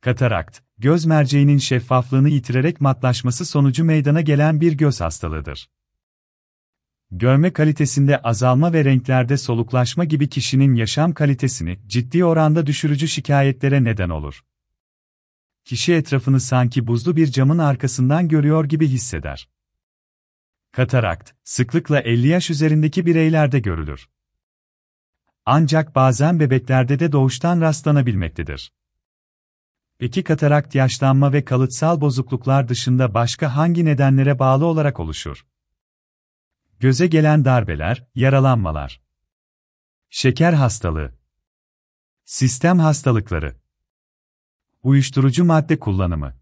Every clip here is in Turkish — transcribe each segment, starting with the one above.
Katarakt, göz merceğinin şeffaflığını yitirerek matlaşması sonucu meydana gelen bir göz hastalığıdır. Görme kalitesinde azalma ve renklerde soluklaşma gibi kişinin yaşam kalitesini ciddi oranda düşürücü şikayetlere neden olur. Kişi etrafını sanki buzlu bir camın arkasından görüyor gibi hisseder. Katarakt, sıklıkla 50 yaş üzerindeki bireylerde görülür. Ancak bazen bebeklerde de doğuştan rastlanabilmektedir. Peki katarakt yaşlanma ve kalıtsal bozukluklar dışında başka hangi nedenlere bağlı olarak oluşur? Göze gelen darbeler, yaralanmalar. Şeker hastalığı. Sistem hastalıkları. Uyuşturucu madde kullanımı.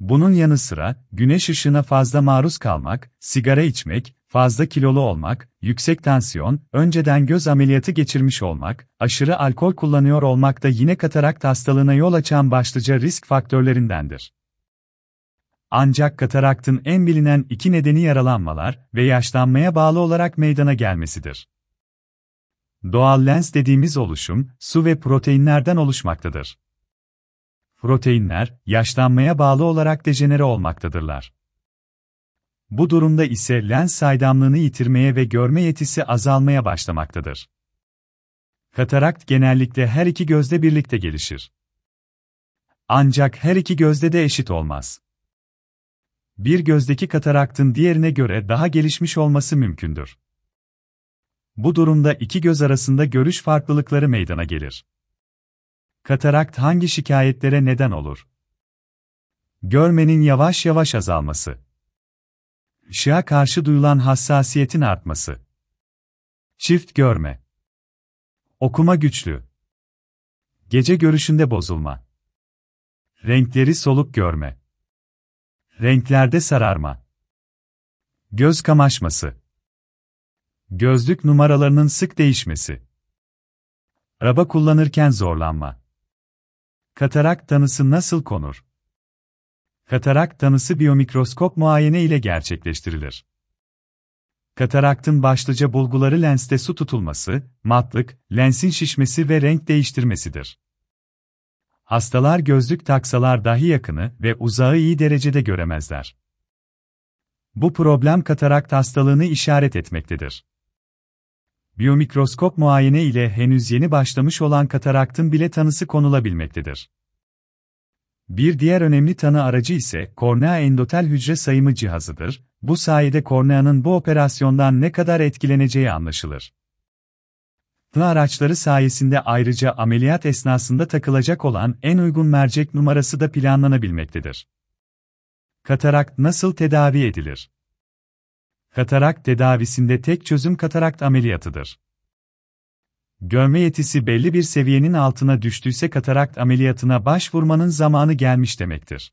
Bunun yanı sıra, güneş ışığına fazla maruz kalmak, sigara içmek, fazla kilolu olmak, yüksek tansiyon, önceden göz ameliyatı geçirmiş olmak, aşırı alkol kullanıyor olmak da yine katarakt hastalığına yol açan başlıca risk faktörlerindendir. Ancak kataraktın en bilinen iki nedeni yaralanmalar ve yaşlanmaya bağlı olarak meydana gelmesidir. Doğal lens dediğimiz oluşum, su ve proteinlerden oluşmaktadır. Proteinler, yaşlanmaya bağlı olarak dejenere olmaktadırlar. Bu durumda ise lens saydamlığını yitirmeye ve görme yetisi azalmaya başlamaktadır. Katarakt genellikle her iki gözde birlikte gelişir. Ancak her iki gözde de eşit olmaz. Bir gözdeki kataraktın diğerine göre daha gelişmiş olması mümkündür. Bu durumda iki göz arasında görüş farklılıkları meydana gelir. Katarakt hangi şikayetlere neden olur? Görmenin yavaş yavaş azalması. Işığa karşı duyulan hassasiyetin artması. Çift görme. Okuma güçlü. Gece görüşünde bozulma. Renkleri soluk görme. Renklerde sararma. Göz kamaşması. Gözlük numaralarının sık değişmesi. Araba kullanırken zorlanma. Katarak tanısı nasıl konur? Katarak tanısı biyomikroskop muayene ile gerçekleştirilir. Kataraktın başlıca bulguları lenste su tutulması, matlık, lensin şişmesi ve renk değiştirmesidir. Hastalar gözlük taksalar dahi yakını ve uzağı iyi derecede göremezler. Bu problem katarakt hastalığını işaret etmektedir. Biyomikroskop muayene ile henüz yeni başlamış olan kataraktın bile tanısı konulabilmektedir. Bir diğer önemli tanı aracı ise kornea endotel hücre sayımı cihazıdır. Bu sayede korneanın bu operasyondan ne kadar etkileneceği anlaşılır. TI araçları sayesinde ayrıca ameliyat esnasında takılacak olan en uygun mercek numarası da planlanabilmektedir. Katarakt nasıl tedavi edilir? Katarakt tedavisinde tek çözüm katarakt ameliyatıdır. Görme yetisi belli bir seviyenin altına düştüyse katarakt ameliyatına başvurmanın zamanı gelmiş demektir.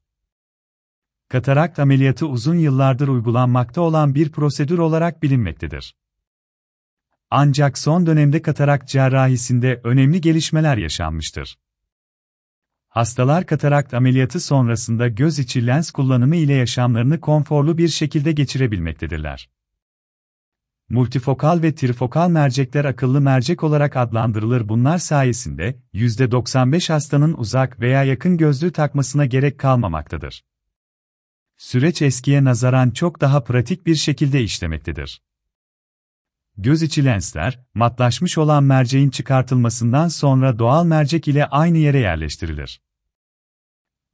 Katarakt ameliyatı uzun yıllardır uygulanmakta olan bir prosedür olarak bilinmektedir. Ancak son dönemde katarakt cerrahisinde önemli gelişmeler yaşanmıştır. Hastalar katarakt ameliyatı sonrasında göz içi lens kullanımı ile yaşamlarını konforlu bir şekilde geçirebilmektedirler. Multifokal ve trifokal mercekler akıllı mercek olarak adlandırılır. Bunlar sayesinde %95 hastanın uzak veya yakın gözlüğü takmasına gerek kalmamaktadır. Süreç eskiye nazaran çok daha pratik bir şekilde işlemektedir. Göz içi lensler, matlaşmış olan merceğin çıkartılmasından sonra doğal mercek ile aynı yere yerleştirilir.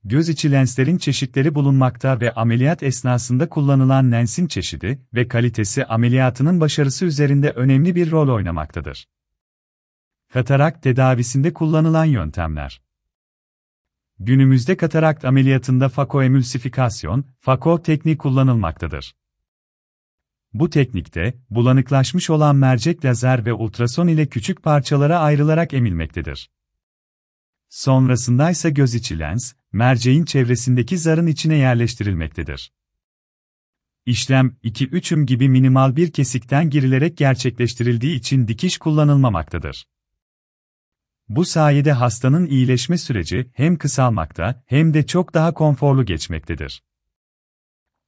Göz içi lenslerin çeşitleri bulunmakta ve ameliyat esnasında kullanılan lensin çeşidi ve kalitesi ameliyatının başarısı üzerinde önemli bir rol oynamaktadır. Katarak tedavisinde kullanılan yöntemler Günümüzde katarakt ameliyatında fakoemülsifikasyon, fako tekniği kullanılmaktadır. Bu teknikte, bulanıklaşmış olan mercek lazer ve ultrason ile küçük parçalara ayrılarak emilmektedir. Sonrasında ise göz içi lens, merceğin çevresindeki zarın içine yerleştirilmektedir. İşlem, 2-3 gibi minimal bir kesikten girilerek gerçekleştirildiği için dikiş kullanılmamaktadır. Bu sayede hastanın iyileşme süreci hem kısalmakta hem de çok daha konforlu geçmektedir.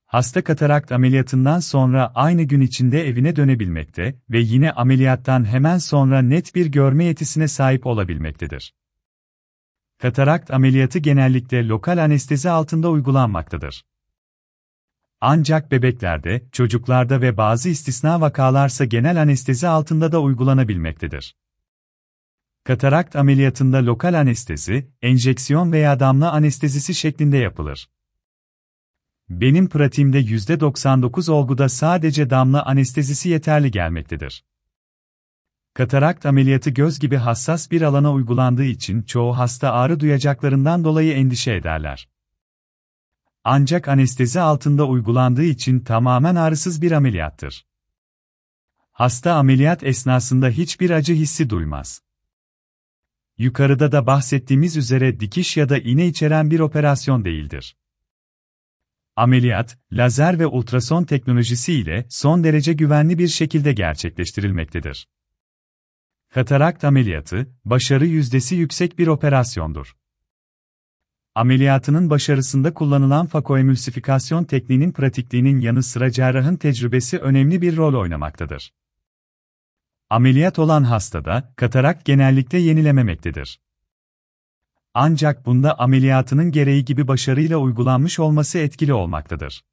Hasta katarakt ameliyatından sonra aynı gün içinde evine dönebilmekte ve yine ameliyattan hemen sonra net bir görme yetisine sahip olabilmektedir. Katarakt ameliyatı genellikle lokal anestezi altında uygulanmaktadır. Ancak bebeklerde, çocuklarda ve bazı istisna vakalarsa genel anestezi altında da uygulanabilmektedir. Katarakt ameliyatında lokal anestezi, enjeksiyon veya damla anestezisi şeklinde yapılır. Benim pratiğimde %99 olguda sadece damla anestezisi yeterli gelmektedir. Katarakt ameliyatı göz gibi hassas bir alana uygulandığı için çoğu hasta ağrı duyacaklarından dolayı endişe ederler. Ancak anestezi altında uygulandığı için tamamen ağrısız bir ameliyattır. Hasta ameliyat esnasında hiçbir acı hissi duymaz. Yukarıda da bahsettiğimiz üzere dikiş ya da iğne içeren bir operasyon değildir. Ameliyat, lazer ve ultrason teknolojisi ile son derece güvenli bir şekilde gerçekleştirilmektedir. Katarakt ameliyatı, başarı yüzdesi yüksek bir operasyondur. Ameliyatının başarısında kullanılan fakoemülsifikasyon tekniğinin pratikliğinin yanı sıra cerrahın tecrübesi önemli bir rol oynamaktadır. Ameliyat olan hastada, katarakt genellikle yenilememektedir. Ancak bunda ameliyatının gereği gibi başarıyla uygulanmış olması etkili olmaktadır.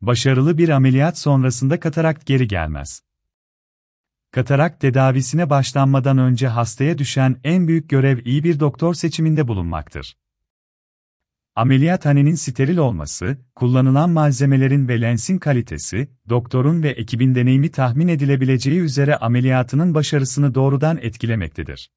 Başarılı bir ameliyat sonrasında katarakt geri gelmez. Katarak tedavisine başlanmadan önce hastaya düşen en büyük görev iyi bir doktor seçiminde bulunmaktır. Ameliyathanenin steril olması, kullanılan malzemelerin ve lensin kalitesi, doktorun ve ekibin deneyimi tahmin edilebileceği üzere ameliyatının başarısını doğrudan etkilemektedir.